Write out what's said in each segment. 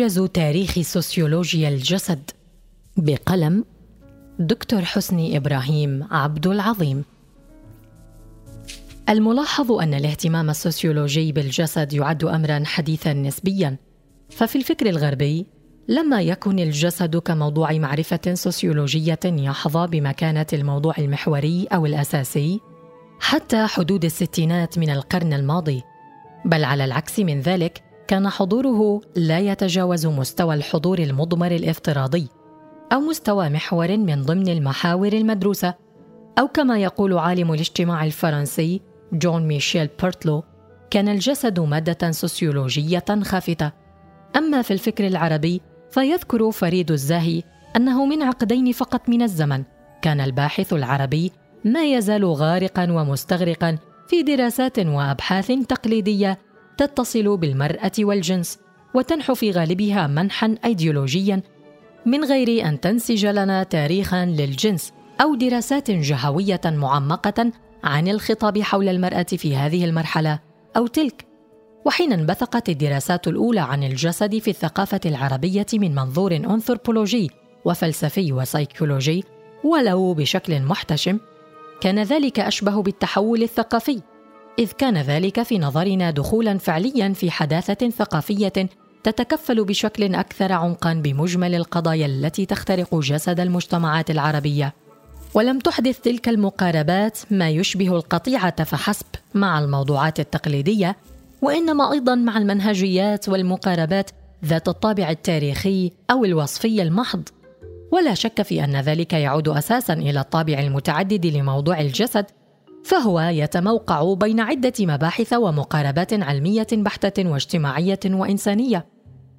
موجز تاريخ سوسيولوجيا الجسد بقلم دكتور حسني إبراهيم عبد العظيم. الملاحظ أن الاهتمام السوسيولوجي بالجسد يعد امرا حديثا نسبيا ففي الفكر الغربي لم يكن الجسد كموضوع معرفة سوسيولوجية يحظى بمكانة الموضوع المحوري أو الأساسي حتى حدود الستينات من القرن الماضي. بل على العكس من ذلك كان حضوره لا يتجاوز مستوى الحضور المضمر الافتراضي أو مستوى محور من ضمن المحاور المدروسة أو كما يقول عالم الاجتماع الفرنسي جون ميشيل بيرتلو كان الجسد مادة سوسيولوجية خافته أما في الفكر العربي فيذكر فريد الزاهي أنه من عقدين فقط من الزمن كان الباحث العربي ما يزال غارقا ومستغرقا في دراسات وأبحاث تقليدية تتصل بالمرأة والجنس وتنحو في غالبها منحا ايديولوجيا من غير أن تنسج لنا تاريخا للجنس أو دراسات جهوية معمقة عن الخطاب حول المرأة في هذه المرحلة أو تلك. وحين انبثقت الدراسات الأولى عن الجسد في الثقافة العربية من منظور أنثروبولوجي وفلسفي وسيكولوجي ولو بشكل محتشم كان ذلك أشبه بالتحول الثقافي. إذ كان ذلك في نظرنا دخولا فعليا في حداثة ثقافية تتكفل بشكل أكثر عمقا بمجمل القضايا التي تخترق جسد المجتمعات العربية. ولم تحدث تلك المقاربات ما يشبه القطيعة فحسب مع الموضوعات التقليدية وإنما أيضا مع المنهجيات والمقاربات ذات الطابع التاريخي أو الوصفي المحض. ولا شك في أن ذلك يعود أساسا إلى الطابع المتعدد لموضوع الجسد فهو يتموقع بين عدة مباحث ومقاربات علمية بحتة واجتماعية وإنسانية.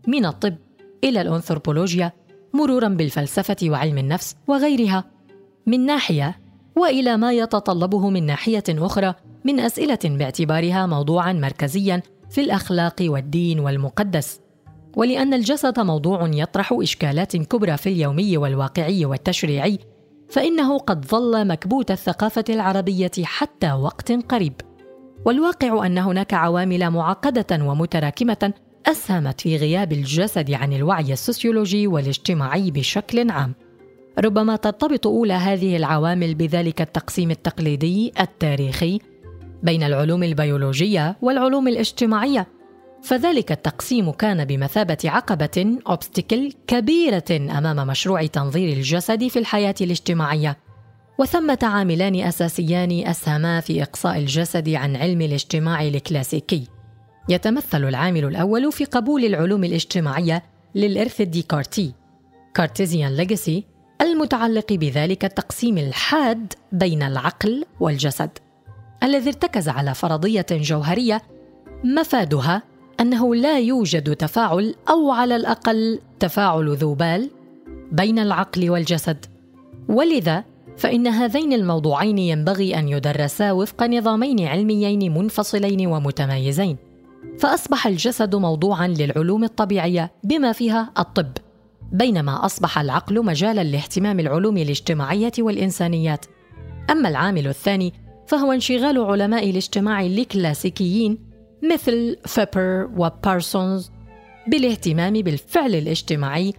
من الطب إلى الأنثروبولوجيا مرورا بالفلسفة وعلم النفس وغيرها. من ناحية وإلى ما يتطلبه من ناحية أخرى من أسئلة باعتبارها موضوعا مركزيا في الأخلاق والدين والمقدس. ولأن الجسد موضوع يطرح إشكالات كبرى في اليومي والواقعي والتشريعي فإنه قد ظل مكبوت الثقافة العربية حتى وقت قريب. والواقع أن هناك عوامل معقدة ومتراكمة أسهمت في غياب الجسد عن الوعي السوسيولوجي والاجتماعي بشكل عام. ربما ترتبط أولى هذه العوامل بذلك التقسيم التقليدي التاريخي بين العلوم البيولوجية والعلوم الاجتماعية فذلك التقسيم كان بمثابة عقبة obstacle كبيرة أمام مشروع تنظير الجسد في الحياة الاجتماعية. وثمة عاملان أساسيان أسهما في إقصاء الجسد عن علم الاجتماع الكلاسيكي. يتمثل العامل الأول في قبول العلوم الاجتماعية للإرث الديكارتي Cartesian legacy المتعلق بذلك التقسيم الحاد بين العقل والجسد الذي ارتكز على فرضية جوهرية مفادها أنه لا يوجد تفاعل أو على الأقل تفاعل ذو بال بين العقل والجسد. ولذا فإن هذين الموضوعين ينبغي أن يدرسا وفق نظامين علميين منفصلين ومتمايزين فأصبح الجسد موضوعا للعلوم الطبيعية بما فيها الطب بينما أصبح العقل مجالا لاهتمام العلوم الاجتماعية والإنسانيات. أما العامل الثاني فهو انشغال علماء الاجتماع الكلاسيكيين مثل فيبر وبارسونز بالاهتمام بالفعل الاجتماعي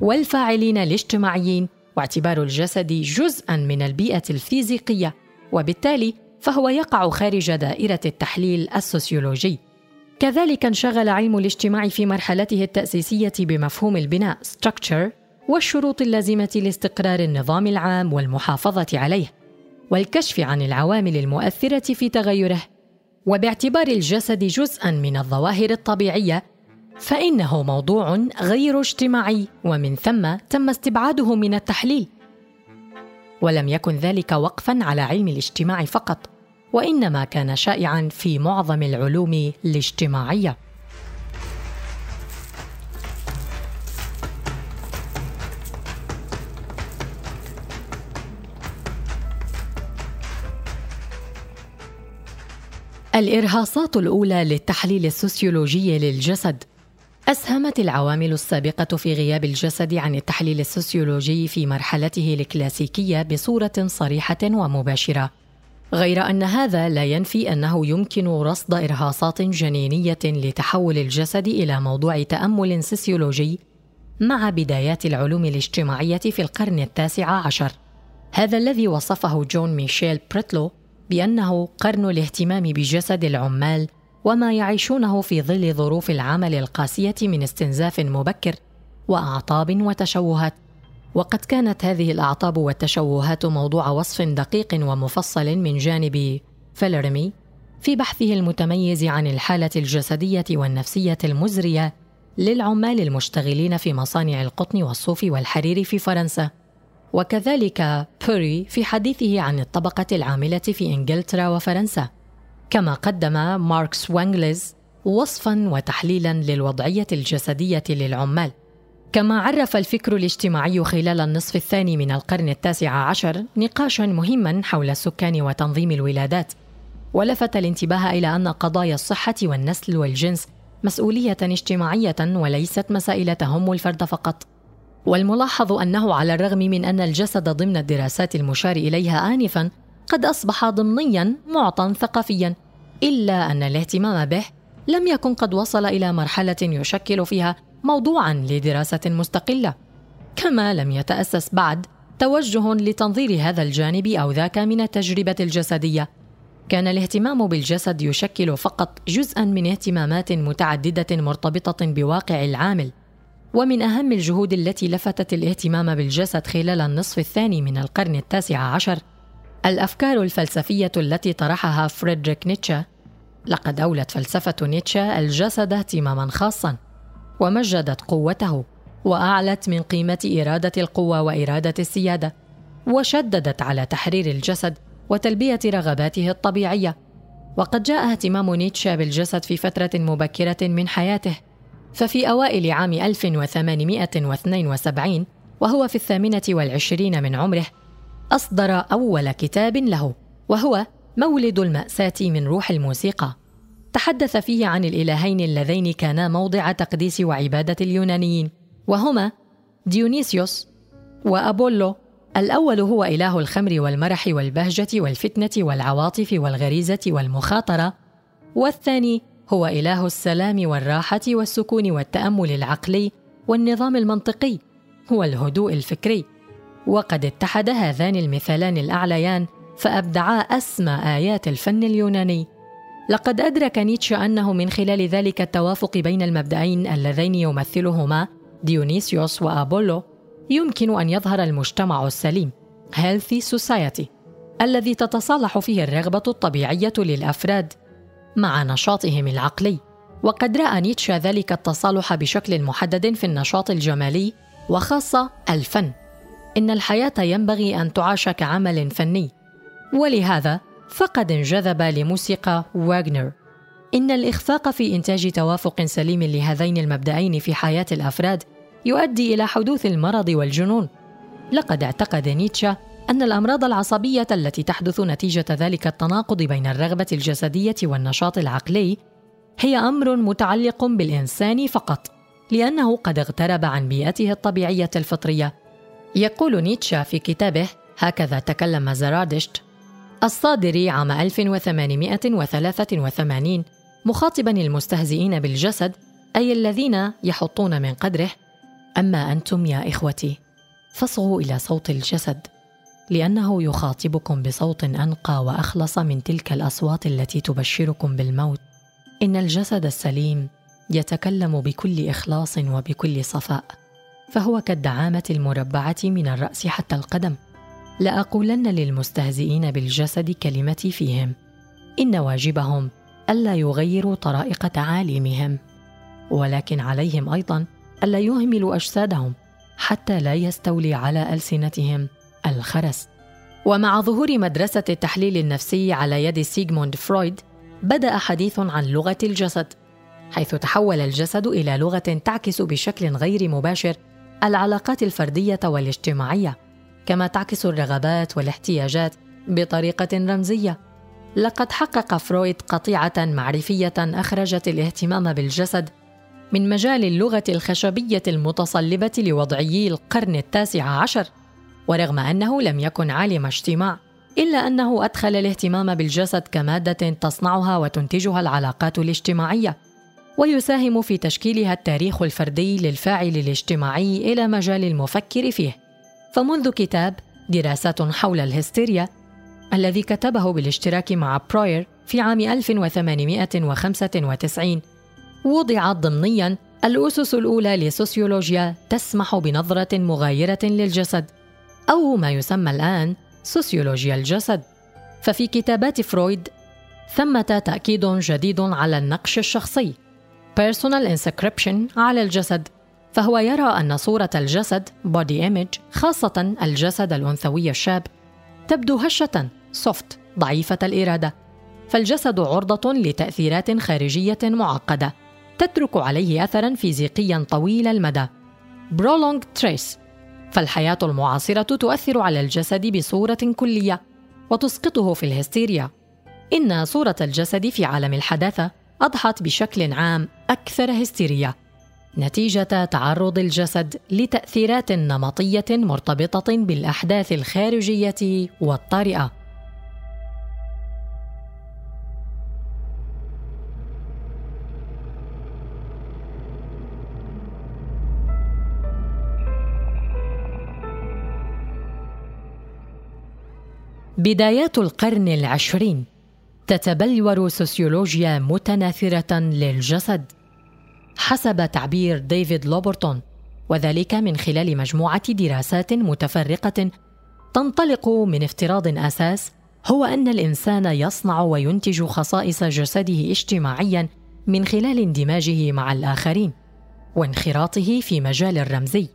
والفاعلين الاجتماعيين واعتبار الجسد جزءا من البيئة الفيزيقية وبالتالي فهو يقع خارج دائرة التحليل السوسيولوجي. كذلك انشغل علم الاجتماع في مرحلته التأسيسية بمفهوم البناء structure والشروط اللازمة لاستقرار النظام العام والمحافظة عليه والكشف عن العوامل المؤثرة في تغيره وباعتبار الجسد جزءا من الظواهر الطبيعية فإنه موضوع غير اجتماعي ومن ثم تم استبعاده من التحليل. ولم يكن ذلك وقفا على علم الاجتماع فقط وإنما كان شائعا في معظم العلوم الاجتماعية. الإرهاصات الأولى للتحليل السوسيولوجي للجسد. أسهمت العوامل السابقة في غياب الجسد عن التحليل السوسيولوجي في مرحلته الكلاسيكية بصورة صريحة ومباشرة. غير أن هذا لا ينفي أنه يمكن رصد إرهاصات جنينية لتحول الجسد إلى موضوع تأمل سوسيولوجي مع بدايات العلوم الاجتماعية في القرن التاسع عشر. هذا الذي وصفه جون ميشيل بريتلو بأنه قرن الاهتمام بجسد العمال وما يعيشونه في ظل ظروف العمل القاسية من استنزاف مبكر وأعطاب وتشوهات. وقد كانت هذه الأعطاب والتشوهات موضوع وصف دقيق ومفصل من جانب فيلرمي في بحثه المتميز عن الحالة الجسدية والنفسية المزرية للعمال المشتغلين في مصانع القطن والصوف والحرير في فرنسا. وكذلك بوري في حديثه عن الطبقة العاملة في إنجلترا وفرنسا. كما قدم ماركس وانجلز وصفا وتحليلا للوضعية الجسدية للعمال. كما عرف الفكر الاجتماعي خلال النصف الثاني من القرن التاسع عشر نقاشا مهما حول السكان وتنظيم الولادات. ولفت الانتباه إلى أن قضايا الصحة والنسل والجنس مسؤولية اجتماعية وليست مسائل تهم الفرد فقط. والملاحظ أنه على الرغم من أن الجسد ضمن الدراسات المشار إليها انفا قد أصبح ضمنيا معطى ثقافيا إلا أن الاهتمام به لم يكن قد وصل إلى مرحلة يشكل فيها موضوعا لدراسة مستقلة. كما لم يتأسس بعد توجه لتنظير هذا الجانب أو ذاك من التجربة الجسدية. كان الاهتمام بالجسد يشكل فقط جزءا من اهتمامات متعددة مرتبطة بواقع العامل. ومن أهم الجهود التي لفتت الاهتمام بالجسد خلال النصف الثاني من القرن التاسع عشر الأفكار الفلسفية التي طرحها فريدريك نيتشه. لقد أولت فلسفة نيتشه الجسد اهتماما خاصا ومجدت قوته وأعلت من قيمة إرادة القوة وإرادة السيادة وشددت على تحرير الجسد وتلبية رغباته الطبيعية. وقد جاء اهتمام نيتشه بالجسد في فترة مبكرة من حياته. ففي أوائل عام 1872 وهو في الثامنة والعشرين من عمره أصدر أول كتاب له وهو مولد المأساة من روح الموسيقى. تحدث فيه عن الإلهين اللذين كانا موضع تقديس وعبادة اليونانيين وهما ديونيسيوس وأبولو. الأول هو إله الخمر والمرح والبهجة والفتنة والعواطف والغريزة والمخاطرة والثاني هو إله السلام والراحة والسكون والتأمل العقلي والنظام المنطقي هو الهدوء الفكري. وقد اتحد هذان المثالان الأعليان فأبدعا أسمى آيات الفن اليوناني. لقد أدرك نيتشه أنه من خلال ذلك التوافق بين المبدأين اللذين يمثلهما ديونيسيوس وأبولو يمكن أن يظهر المجتمع السليم healthy society الذي تتصالح فيه الرغبة الطبيعية للأفراد. مع نشاطهم العقلي. وقد رأى نيتشه ذلك التصالح بشكل محدد في النشاط الجمالي وخاصة الفن. إن الحياة ينبغي أن تعاش كعمل فني. ولهذا فقد انجذب لموسيقى واغنر. إن الإخفاق في إنتاج توافق سليم لهذين المبدأين في حياة الأفراد يؤدي إلى حدوث المرض والجنون. لقد اعتقد نيتشه أن الأمراض العصبية التي تحدث نتيجة ذلك التناقض بين الرغبة الجسدية والنشاط العقلي هي أمر متعلق بالإنسان فقط، لأنه قد اغترب عن بيئته الطبيعية الفطرية. يقول نيتشه في كتابه هكذا تكلم زرادشت الصادر عام 1883 مخاطبا المستهزئين بالجسد أي الذين يحطون من قدره أما أنتم يا إخوتي فاصغوا إلى صوت الجسد لأنه يخاطبكم بصوت أنقى وأخلص من تلك الأصوات التي تبشركم بالموت. إن الجسد السليم يتكلم بكل إخلاص وبكل صفاء فهو كالدعامة المربعة من الرأس حتى القدم. لأقولن للمستهزئين بالجسد كلمتي فيهم إن واجبهم ألا يغيروا طرائق تعاليمهم ولكن عليهم أيضا ألا يهملوا أجسادهم حتى لا يستولي على ألسنتهم. الخرس. ومع ظهور مدرسة التحليل النفسي على يد سيغموند فرويد بدأ حديث عن لغة الجسد حيث تحول الجسد إلى لغة تعكس بشكل غير مباشر العلاقات الفردية والاجتماعية كما تعكس الرغبات والاحتياجات بطريقة رمزية. لقد حقق فرويد قطيعة معرفية أخرجت الاهتمام بالجسد من مجال اللغة الخشبية المتصلبة لوضعيي القرن التاسع عشر. ورغم أنه لم يكن عالم اجتماع إلا أنه أدخل الاهتمام بالجسد كمادة تصنعها وتنتجها العلاقات الاجتماعية ويساهم في تشكيلها التاريخ الفردي للفاعل الاجتماعي إلى مجال المفكر فيه. فمنذ كتاب دراسات حول الهستيريا الذي كتبه بالاشتراك مع بروير في عام 1895 وضعت ضمنيا الأسس الأولى لسوسيولوجيا تسمح بنظرة مغايرة للجسد. أو ما يسمى الآن سوسيولوجيا الجسد. ففي كتابات فرويد ثمة تأكيد جديد على النقش الشخصي personal inscription على الجسد. فهو يرى أن صورة الجسد body image خاصة الجسد الأنثوي الشاب تبدو هشة soft ضعيفة الإرادة. فالجسد عرضة لتأثيرات خارجية معقدة تترك عليه أثرا فيزيقيا طويل المدى. Prolonged trace فالحياة المعاصرة تؤثر على الجسد بصورة كلية وتسقطه في الهستيريا. إن صورة الجسد في عالم الحداثة أضحت بشكل عام أكثر هستيرية نتيجة تعرض الجسد لتأثيرات نمطية مرتبطة بالأحداث الخارجية والطارئة. بدايات القرن العشرين تتبلور سوسيولوجيا متناثرة للجسد حسب تعبير ديفيد لوبرتون وذلك من خلال مجموعة دراسات متفرقة تنطلق من افتراض أساس هو أن الإنسان يصنع وينتج خصائص جسده اجتماعيا من خلال اندماجه مع الآخرين وانخراطه في المجال الرمزي.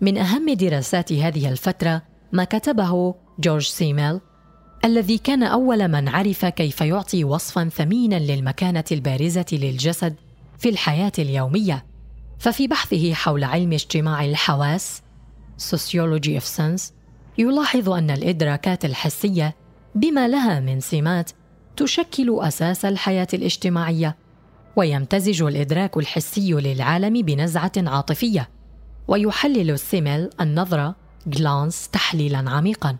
من أهم دراسات هذه الفترة ما كتبه جورج سيميل الذي كان أول من عرف كيف يعطي وصفا ثمينا للمكانة البارزة للجسد في الحياة اليومية. ففي بحثه حول علم اجتماع الحواس Sociology of Sense يلاحظ أن الإدراكات الحسية بما لها من سمات تشكل أساس الحياة الاجتماعية ويمتزج الإدراك الحسي للعالم بنزعة عاطفية ويحلل السيمل النظرة جلانس تحليلا عميقا.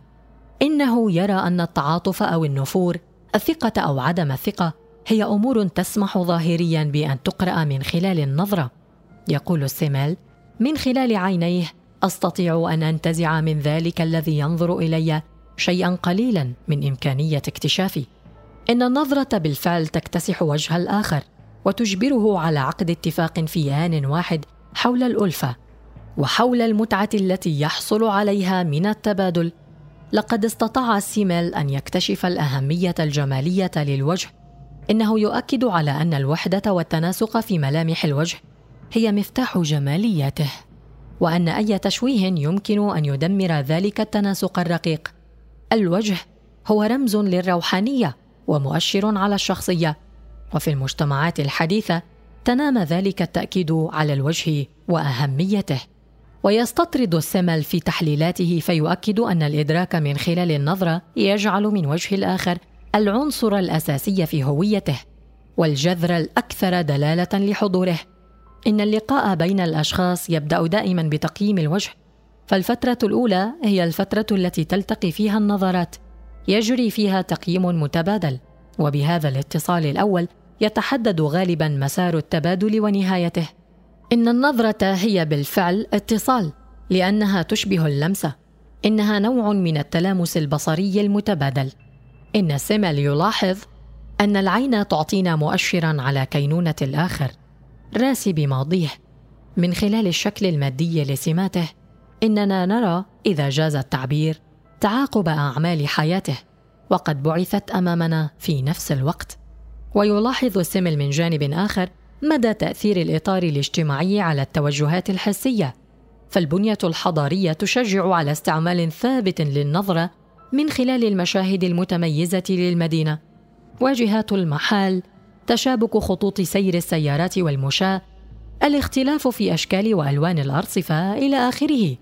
إنه يرى أن التعاطف أو النفور الثقة أو عدم الثقة هي أمور تسمح ظاهريا بأن تقرأ من خلال النظرة. يقول السيميل من خلال عينيه أستطيع أن أنتزع من ذلك الذي ينظر إلي شيئا قليلا من إمكانية اكتشافي. إن النظرة بالفعل تكتسح وجه الآخر وتجبره على عقد اتفاق في ان واحد حول الألفة وحول المتعة التي يحصل عليها من التبادل لقد استطاع سيميل أن يكتشف الأهمية الجمالية للوجه إنه يؤكد على أن الوحدة والتناسق في ملامح الوجه هي مفتاح جماليته وأن أي تشويه يمكن أن يدمر ذلك التناسق الرقيق. الوجه هو رمز للروحانية ومؤشر على الشخصية وفي المجتمعات الحديثة تنام ذلك التأكيد على الوجه وأهميته. ويستطرد السمل في تحليلاته فيؤكد أن الإدراك من خلال النظرة يجعل من وجه الآخر العنصر الأساسي في هويته والجذر الأكثر دلالة لحضوره. إن اللقاء بين الأشخاص يبدأ دائما بتقييم الوجه فالفترة الأولى هي الفترة التي تلتقي فيها النظرات يجري فيها تقييم متبادل وبهذا الاتصال الأول يتحدد غالبا مسار التبادل ونهايته. إن النظرة هي بالفعل اتصال لأنها تشبه اللمسة. إنها نوع من التلامس البصري المتبادل. إن سيمل يلاحظ أن العين تعطينا مؤشرا على كينونة الآخر. راسي بماضيه من خلال الشكل المادي لسماته إننا نرى إذا جاز التعبير تعاقب أعمال حياته وقد بعثت أمامنا في نفس الوقت. ويلاحظ سيمل من جانب آخر مدى تأثير الإطار الاجتماعي على التوجهات الحسية. فالبنية الحضارية تشجع على استعمال ثابت للنظرة من خلال المشاهد المتميزة للمدينة. واجهات المحال تشابك خطوط سير السيارات والمشاة الاختلاف في أشكال وألوان الأرصفة إلى آخره.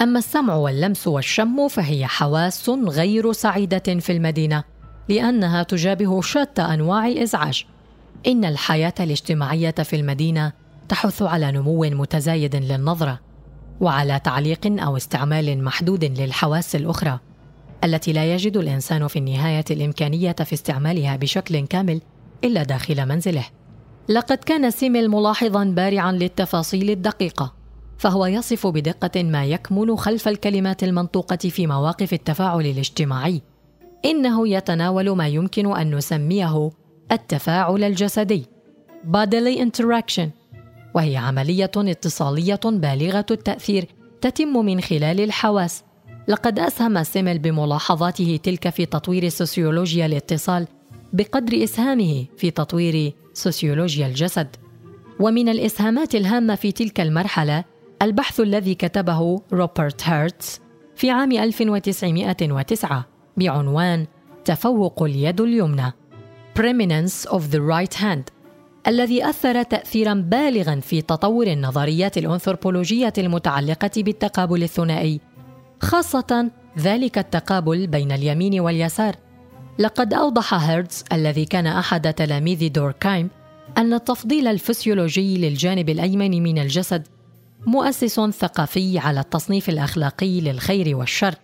أما السمع واللمس والشم فهي حواس غير سعيدة في المدينة لأنها تجابه شتى أنواع الإزعاج. إن الحياة الاجتماعية في المدينة تحث على نمو متزايد للنظرة وعلى تعليق أو استعمال محدود للحواس الأخرى التي لا يجد الإنسان في النهاية الإمكانية في استعمالها بشكل كامل إلا داخل منزله. لقد كان سيميل ملاحظا بارعا للتفاصيل الدقيقة فهو يصف بدقة ما يكمن خلف الكلمات المنطوقة في مواقف التفاعل الاجتماعي. إنه يتناول ما يمكن أن نسميه التفاعل الجسدي bodily interaction وهي عملية اتصالية بالغة التأثير تتم من خلال الحواس. لقد أسهم سيميل بملاحظاته تلك في تطوير سوسيولوجيا الاتصال بقدر إسهامه في تطوير سوسيولوجيا الجسد. ومن الإسهامات الهامة في تلك المرحلة البحث الذي كتبه روبرت هيرتز في عام 1909 بعنوان تفوق اليد اليمنى. Preeminence of the Right Hand الذي أثر تأثيرا بالغا في تطور النظريات الأنثروبولوجية المتعلقة بالتقابل الثنائي خاصة ذلك التقابل بين اليمين واليسار. لقد أوضح هيرتز الذي كان أحد تلاميذ دوركايم أن التفضيل الفسيولوجي للجانب الأيمن من الجسد مؤسس ثقافي على التصنيف الأخلاقي للخير والشر.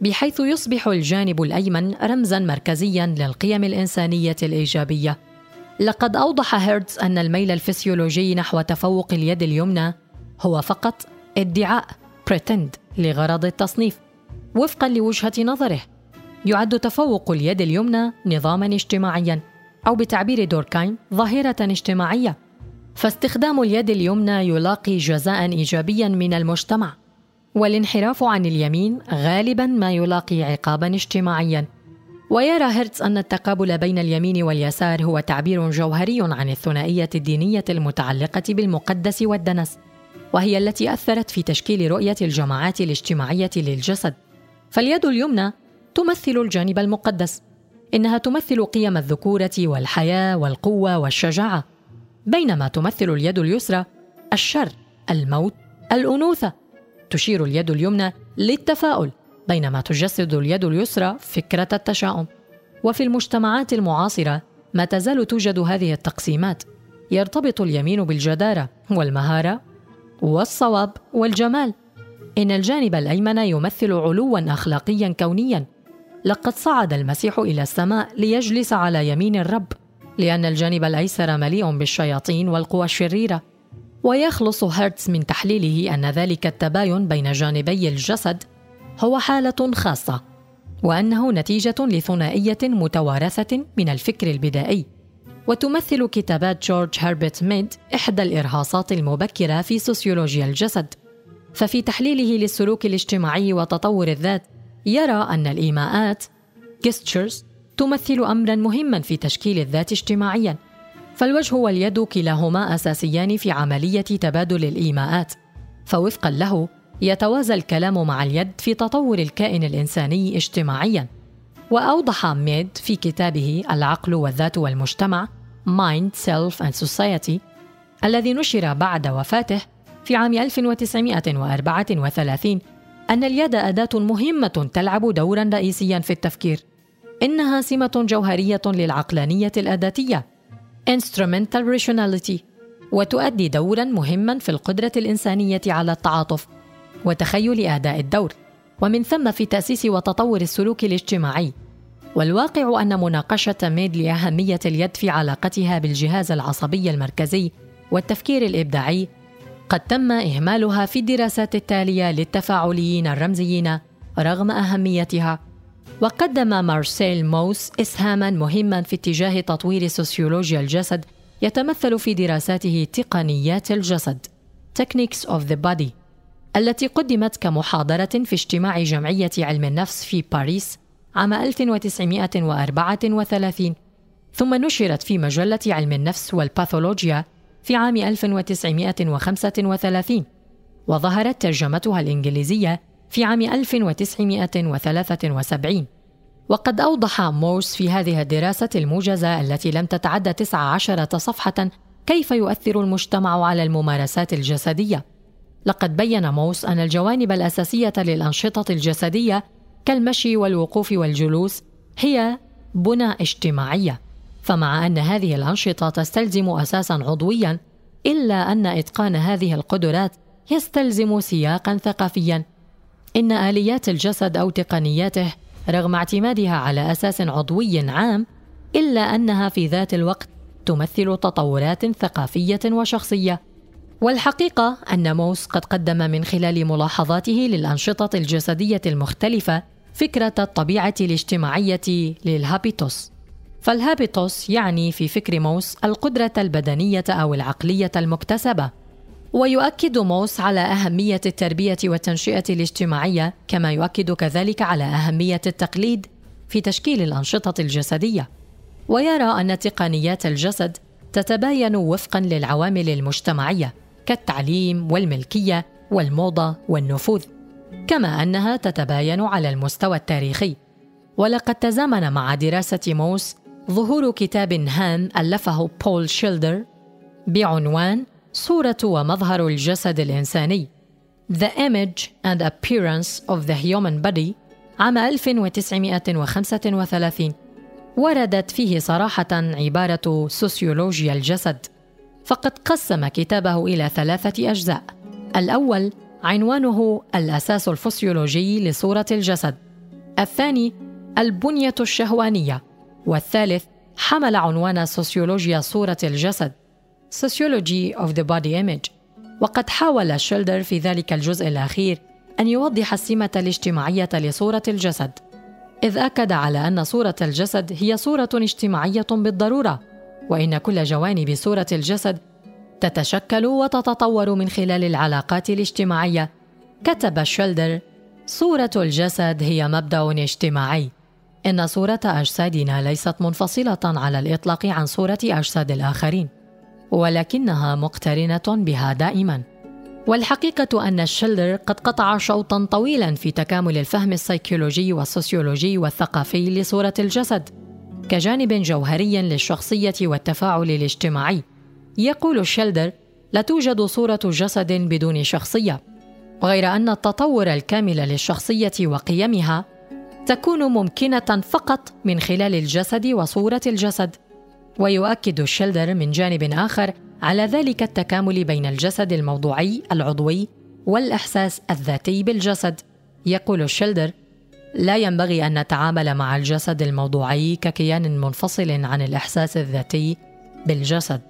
بحيث يصبح الجانب الأيمن رمزا مركزيا للقيم الإنسانية الإيجابية. لقد أوضح هيرتز أن الميل الفسيولوجي نحو تفوق اليد اليمنى هو فقط ادعاء pretend لغرض التصنيف وفقا لوجهة نظره. يعد تفوق اليد اليمنى نظاما اجتماعيا أو بتعبير دوركايم ظاهرة اجتماعية. فاستخدام اليد اليمنى يلاقي جزاء إيجابيا من المجتمع. والانحراف عن اليمين غالبا ما يلاقي عقابا اجتماعيا. ويرى هيرتز أن التقابل بين اليمين واليسار هو تعبير جوهري عن الثنائية الدينية المتعلقة بالمقدس والدنس وهي التي أثرت في تشكيل رؤية الجماعات الاجتماعية للجسد. فاليد اليمنى تمثل الجانب المقدس إنها تمثل قيم الذكورة والحياة والقوة والشجاعة بينما تمثل اليد اليسرى الشر الموت الأنوثة تشير اليد اليمنى للتفاؤل بينما تجسد اليد اليسرى فكرة التشاؤم. وفي المجتمعات المعاصرة ما تزال توجد هذه التقسيمات. يرتبط اليمين بالجدارة والمهارة والصواب والجمال. إن الجانب الأيمن يمثل علوا أخلاقيا كونيا. لقد صعد المسيح إلى السماء ليجلس على يمين الرب لأن الجانب الأيسر مليء بالشياطين والقوى الشريرة. ويخلص هيرتز من تحليله أن ذلك التباين بين جانبي الجسد هو حالة خاصة وأنه نتيجة لثنائية متوارثة من الفكر البدائي. وتمثل كتابات جورج هربرت ميد إحدى الإرهاصات المبكرة في سوسيولوجيا الجسد. ففي تحليله للسلوك الاجتماعي وتطور الذات يرى أن الإيماءات gestures تمثل أمرا مهما في تشكيل الذات اجتماعيا. فالوجه واليد كلاهما أساسيان في عملية تبادل الإيماءات. فوفقا له يتوازى الكلام مع اليد في تطور الكائن الإنساني اجتماعيا. وأوضح ميد في كتابه العقل والذات والمجتمع Mind, Self and Society الذي نشر بعد وفاته في عام 1934 أن اليد أداة مهمة تلعب دورا رئيسيا في التفكير. إنها سمة جوهرية للعقلانية الأداتية. Instrumental Rationality. وتؤدي دورا مهما في القدرة الإنسانية على التعاطف وتخيل أداء الدور. ومن ثم في تأسيس وتطور السلوك الاجتماعي. والواقع أن مناقشة ميد لأهمية اليد في علاقتها بالجهاز العصبي المركزي والتفكير الإبداعي قد تم إهمالها في الدراسات التالية للتفاعليين الرمزيين رغم أهميتها. وقدم مارسيل موس إسهاما مهما في اتجاه تطوير سوسيولوجيا الجسد يتمثل في دراساته تقنيات الجسد Techniques of the Body التي قدمت كمحاضرة في اجتماع جمعية علم النفس في باريس عام 1934 ثم نشرت في مجلة علم النفس والباثولوجيا في عام 1935 وظهرت ترجمتها الإنجليزية في عام 1973 وقد أوضح مورس في هذه الدراسة الموجزة التي لم تتعدى 19 صفحة كيف يؤثر المجتمع على الممارسات الجسدية. لقد بين موس أن الجوانب الأساسية للأنشطة الجسدية كالمشي والوقوف والجلوس هي بنى اجتماعية. فمع أن هذه الأنشطة تستلزم أساسا عضويا إلا أن إتقان هذه القدرات يستلزم سياقا ثقافيا إن آليات الجسد أو تقنياته رغم اعتمادها على أساس عضوي عام إلا أنها في ذات الوقت تمثل تطورات ثقافية وشخصية. والحقيقة أن موس قد قدم من خلال ملاحظاته للأنشطة الجسدية المختلفة فكرة الطبيعة الاجتماعية للهابيتوس. فالهابيتوس يعني في فكر موس القدرة البدنية أو العقلية المكتسبة. ويؤكد موس على أهمية التربية والتنشئة الاجتماعية كما يؤكد كذلك على أهمية التقليد في تشكيل الأنشطة الجسدية. ويرى أن تقنيات الجسد تتباين وفقا للعوامل المجتمعية كالتعليم والملكية والموضة والنفوذ كما أنها تتباين على المستوى التاريخي. ولقد تزامن مع دراسة موس ظهور كتاب هام ألفه بول شيلدر بعنوان صورة ومظهر الجسد الإنساني. The Image and Appearance of the Human Body عام 1935 وردت فيه صراحة عبارة سوسيولوجيا الجسد. فقد قسم كتابه إلى ثلاثة أجزاء. الأول عنوانه الأساس الفسيولوجي لصورة الجسد. الثاني البنية الشهوانية. والثالث حمل عنوان سوسيولوجيا صورة الجسد. Sociology of the Body Image. وقد حاول شيلدر في ذلك الجزء الأخير أن يوضح السمة الاجتماعية لصورة الجسد إذ أكد على أن صورة الجسد هي صورة اجتماعية بالضرورة وإن كل جوانب صورة الجسد تتشكل وتتطور من خلال العلاقات الاجتماعية. كتب شيلدر صورة الجسد هي مبدأ اجتماعي. إن صورة أجسادنا ليست منفصلة على الإطلاق عن صورة أجساد الآخرين. ولكنها مقترنة بها دائما. والحقيقة أن شيلدر قد قطع شوطا طويلا في تكامل الفهم السيكولوجي والسوسيولوجي والثقافي لصورة الجسد كجانب جوهري للشخصية والتفاعل الاجتماعي. يقول شيلدر لا توجد صورة جسد بدون شخصية غير أن التطور الكامل للشخصية وقيمها تكون ممكنة فقط من خلال الجسد وصورة الجسد. ويؤكد شيلدر من جانب آخر على ذلك التكامل بين الجسد الموضوعي العضوي والإحساس الذاتي بالجسد. يقول شيلدر لا ينبغي أن نتعامل مع الجسد الموضوعي ككيان منفصل عن الإحساس الذاتي بالجسد.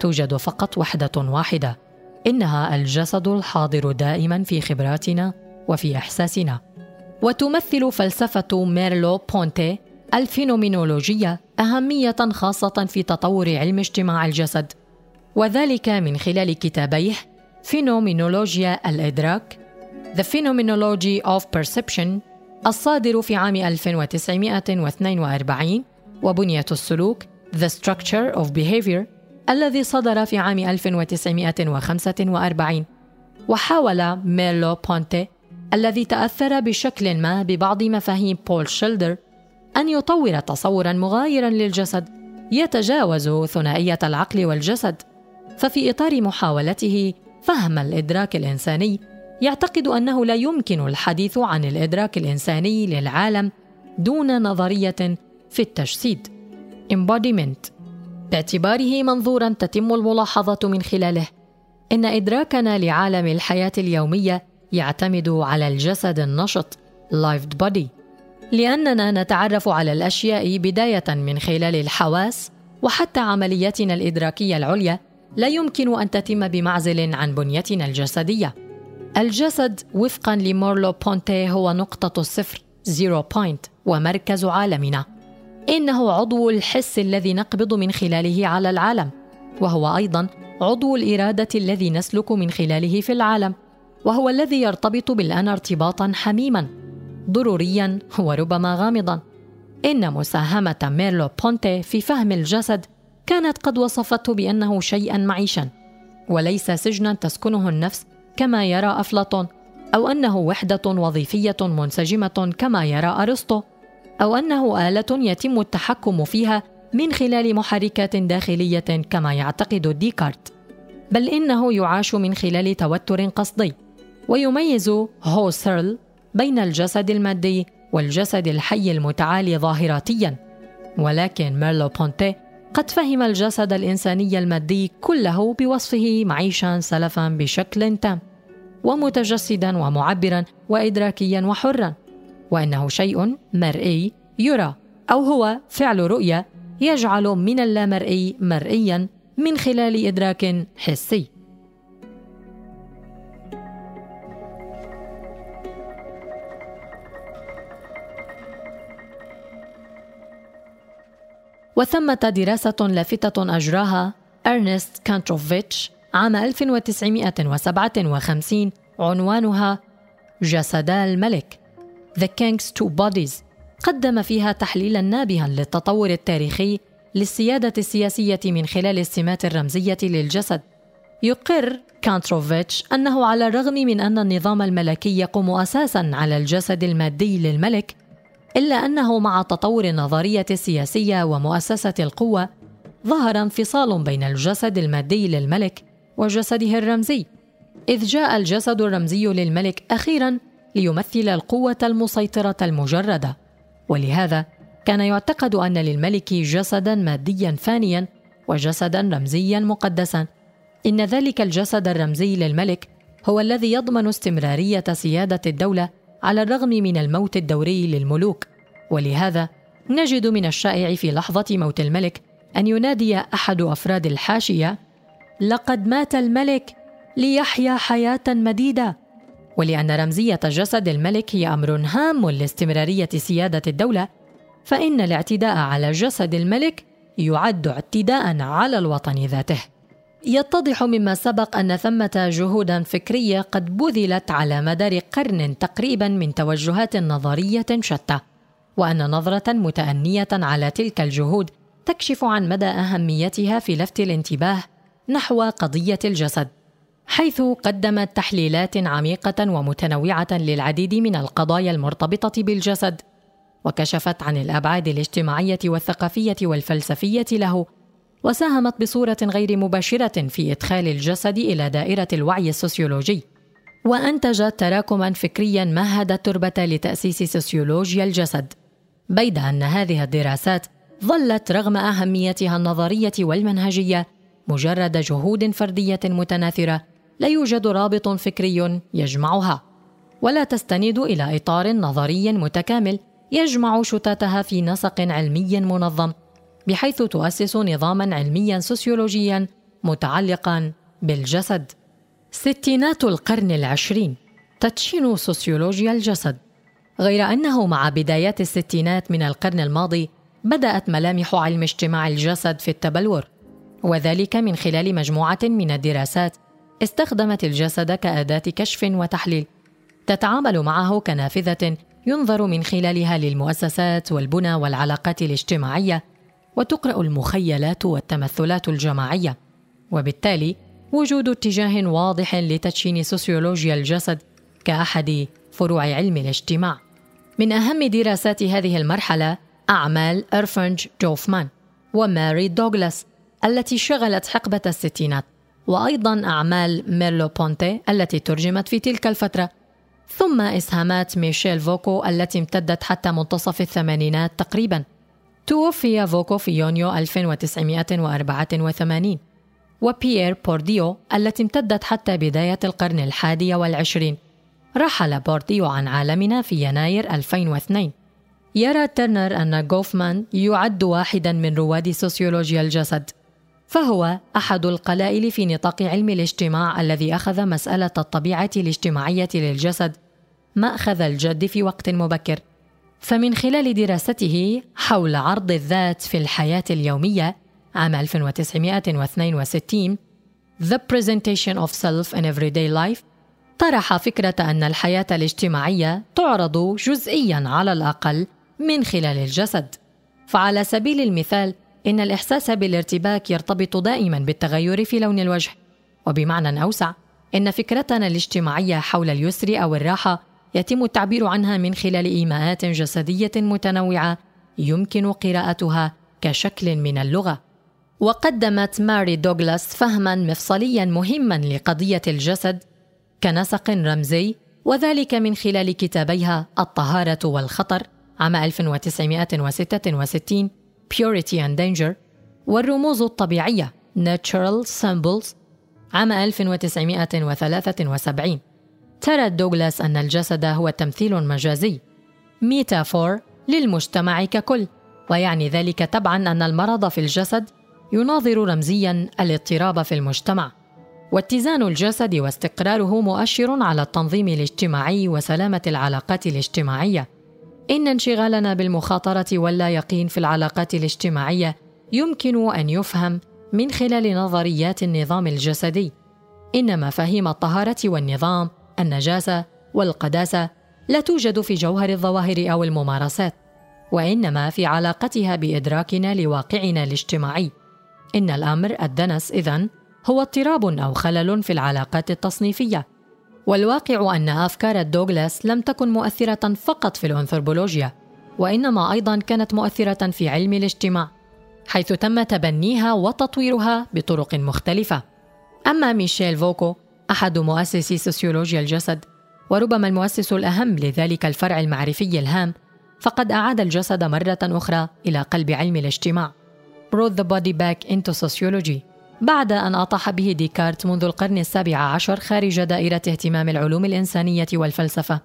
توجد فقط وحدة واحدة إنها الجسد الحاضر دائما في خبراتنا وفي إحساسنا. وتمثل فلسفة ميرلو بونتي الفينومينولوجية أهمية خاصة في تطور علم اجتماع الجسد وذلك من خلال كتابيه فينومينولوجيا الإدراك The Phenomenology of Perception الصادر في عام 1942 وبنية السلوك The Structure of Behavior الذي صدر في عام 1945 وحاول ميرلو بونتي الذي تأثر بشكل ما ببعض مفاهيم بول شيلدر أن يطور تصورا مغايرا للجسد يتجاوز ثنائية العقل والجسد. ففي إطار محاولته فهم الإدراك الإنساني. يعتقد أنه لا يمكن الحديث عن الإدراك الإنساني للعالم دون نظرية في التجسيد. Embodiment. باعتباره منظورا تتم الملاحظة من خلاله. إن إدراكنا لعالم الحياة اليومية يعتمد على الجسد النشط lived body. لأننا نتعرف على الأشياء بداية من خلال الحواس وحتى عملياتنا الإدراكية العليا لا يمكن أن تتم بمعزل عن بنيتنا الجسدية. الجسد وفقا لميرلو بونتي هو نقطة الصفر zero point ومركز عالمنا. إنه عضو الحس الذي نقبض من خلاله على العالم وهو أيضا عضو الإرادة الذي نسلك من خلاله في العالم وهو الذي يرتبط بالأنا ارتباطا حميما. ضروريا وربما غامضا. إن مساهمة ميرلو بونتي في فهم الجسد كانت قد وصفته بأنه شيئا معيشا وليس سجنا تسكنه النفس كما يرى أفلاطون أو أنه وحدة وظيفية منسجمة كما يرى أرسطو أو أنه آلة يتم التحكم فيها من خلال محركات داخلية كما يعتقد ديكارت. بل إنه يعاش من خلال توتر قصدي. ويميز هوسرل بين الجسد المادي والجسد الحي المتعالي ظاهراتيا. ولكن ميرلو بونتي قد فهم الجسد الإنساني المادي كله بوصفه معيشا سلفا بشكل تام ومتجسدا ومعبرا وإدراكيا وحرا وإنه شيء مرئي يرى أو هو فعل رؤية يجعل من اللامرئي مرئيا من خلال إدراك حسي. وثمة دراسة لافتة أجراها أرنست كانتروفيتش عام 1957 عنوانها جسدا الملك. The King's Two Bodies قدم فيها تحليلا نابها للتطور التاريخي للسيادة السياسية من خلال السمات الرمزية للجسد. يقر كانتروفيتش أنه على الرغم من أن النظام الملكي يقوم أساسا على الجسد المادي للملك إلا أنه مع تطور النظرية السياسية ومؤسسة القوة ظهر انفصال بين الجسد المادي للملك وجسده الرمزي إذ جاء الجسد الرمزي للملك أخيرا ليمثل القوة المسيطرة المجردة ولهذا كان يعتقد أن للملك جسدا ماديا فانيا وجسدا رمزيا مقدسا. إن ذلك الجسد الرمزي للملك هو الذي يضمن استمرارية سيادة الدولة على الرغم من الموت الدوري للملوك. ولهذا نجد من الشائع في لحظة موت الملك أن ينادي أحد أفراد الحاشية لقد مات الملك ليحيا حياة مديدة. ولأن رمزية جسد الملك هي أمر هام لاستمرارية سيادة الدولة فإن الاعتداء على جسد الملك يعد اعتداء على الوطن ذاته. يتضح مما سبق أن ثمة جهودا فكرية قد بذلت على مدار قرن تقريبا من توجهات نظرية شتى وأن نظرة متأنية على تلك الجهود تكشف عن مدى أهميتها في لفت الانتباه نحو قضية الجسد حيث قدمت تحليلات عميقة ومتنوعة للعديد من القضايا المرتبطة بالجسد وكشفت عن الأبعاد الاجتماعية والثقافية والفلسفية له وساهمت بصورة غير مباشرة في إدخال الجسد إلى دائرة الوعي السوسيولوجي. وأنتجت تراكما فكريا مهد التربة لتأسيس سوسيولوجيا الجسد. بيد أن هذه الدراسات ظلت رغم أهميتها النظرية والمنهجية مجرد جهود فردية متناثرة لا يوجد رابط فكري يجمعها. ولا تستند إلى إطار نظري متكامل يجمع شتاتها في نسق علمي منظم بحيث تؤسس نظاما علميا سوسيولوجيا متعلقا بالجسد. ستينات القرن العشرين تدشين سوسيولوجيا الجسد. غير أنه مع بدايات الستينات من القرن الماضي بدأت ملامح علم اجتماع الجسد في التبلور وذلك من خلال مجموعة من الدراسات استخدمت الجسد كأداة كشف وتحليل. تتعامل معه كنافذة ينظر من خلالها للمؤسسات والبنى والعلاقات الاجتماعية وتقرأ المخيلات والتمثلات الجماعية. وبالتالي وجود اتجاه واضح لتدشين سوسيولوجيا الجسد كأحد فروع علم الاجتماع. من أهم دراسات هذه المرحلة أعمال إرفنج غوفمان وماري دوغلاس التي شغلت حقبة الستينات وأيضا أعمال ميرلو بونتي التي ترجمت في تلك الفترة. ثم إسهامات ميشيل فوكو التي امتدت حتى منتصف الثمانينات تقريبا. توفي فوكو في يونيو 1984 وبيير بورديو التي امتدت حتى بداية القرن الحادي والعشرين. رحل بورديو عن عالمنا في يناير 2002 يرى ترنر أن غوفمان يعد واحدا من رواد سوسيولوجيا الجسد فهو أحد القلائل في نطاق علم الاجتماع الذي أخذ مسألة الطبيعة الاجتماعية للجسد مأخذ الجد في وقت مبكر. فمن خلال دراسته حول عرض الذات في الحياة اليومية عام 1962 The Presentation of Self in Everyday Life طرح فكرة أن الحياة الاجتماعية تعرض جزئيا على الأقل من خلال الجسد. فعلى سبيل المثال إن الإحساس بالارتباك يرتبط دائما بالتغير في لون الوجه. وبمعنى أوسع إن فكرتنا الاجتماعية حول اليسر أو الراحة يتم التعبير عنها من خلال إيماءات جسدية متنوعة يمكن قراءتها كشكل من اللغة. وقدمت ماري دوغلاس فهما مفصليا مهما لقضية الجسد كنسق رمزي وذلك من خلال كتابيها الطهارة والخطر عام 1966 Purity and Danger والرموز الطبيعية Natural Symbols عام 1973 ترى دوغلاس أن الجسد هو تمثيل مجازي. ميتافور للمجتمع ككل ويعني ذلك تبعا أن المرض في الجسد يناظر رمزيا الاضطراب في المجتمع. واتزان الجسد واستقراره مؤشر على التنظيم الاجتماعي وسلامة العلاقات الاجتماعية. إن انشغالنا بالمخاطرة واللا يقين في العلاقات الاجتماعية يمكن أن يفهم من خلال نظريات النظام الجسدي. ان مفاهيم الطهارة والنظام النجاسة والقداسة لا توجد في جوهر الظواهر أو الممارسات وإنما في علاقتها بإدراكنا لواقعنا الاجتماعي. إن الأمر الدنس إذن هو اضطراب أو خلل في العلاقات التصنيفية. والواقع أن أفكار دوغلاس لم تكن مؤثرة فقط في الأنثروبولوجيا وإنما أيضا كانت مؤثرة في علم الاجتماع حيث تم تبنيها وتطويرها بطرق مختلفة. أما ميشيل فوكو أحد مؤسسي سوسيولوجيا الجسد وربما المؤسس الأهم لذلك الفرع المعرفي الهام فقد أعاد الجسد مرة أخرى إلى قلب علم الاجتماع. Brought the body back into sociology. بعد أن أطاح به ديكارت منذ القرن السابع عشر خارج دائرة اهتمام العلوم الإنسانية والفلسفة.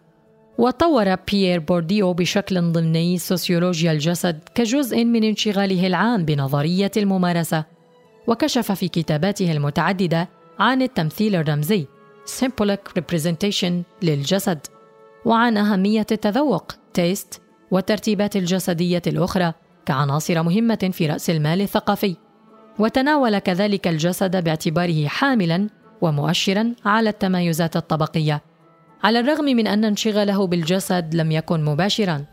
وطور بيير بورديو بشكل ضمني سوسيولوجيا الجسد كجزء من انشغاله العام بنظرية الممارسة وكشف في كتاباته المتعددة عن التمثيل الرمزي. Symbolic representation للجسد. وعن أهمية التذوق taste والترتيبات الجسدية الأخرى كعناصر مهمة في رأس المال الثقافي. وتناول كذلك الجسد باعتباره حاملا ومؤشرا على التمايزات الطبقية. على الرغم من أن انشغاله بالجسد لم يكن مباشرا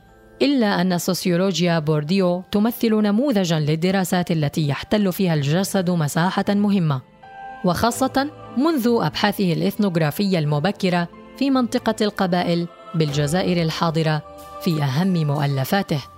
إلا أن سوسيولوجيا بورديو تمثل نموذجا للدراسات التي يحتل فيها الجسد مساحة مهمة. وخاصة منذ أبحاثه الإثنوغرافية المبكرة في منطقة القبائل بالجزائر الحاضرة في أهم مؤلفاته.